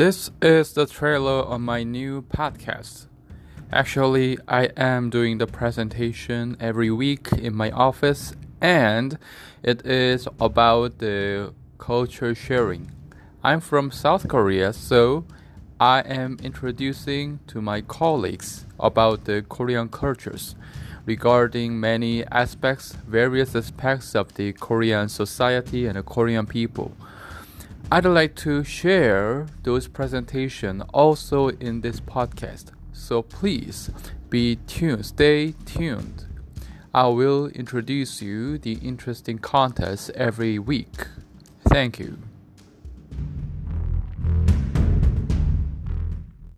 This is the trailer on my new podcast. Actually, I am doing the presentation every week in my office, and it is about the culture sharing. I'm from South Korea, so I am introducing to my colleagues about the Korean cultures regarding many aspects, various aspects of the Korean society and the Korean people. I'd like to share those presentation also in this podcast. So please be tuned, stay tuned. I will introduce you the interesting contests every week. Thank you.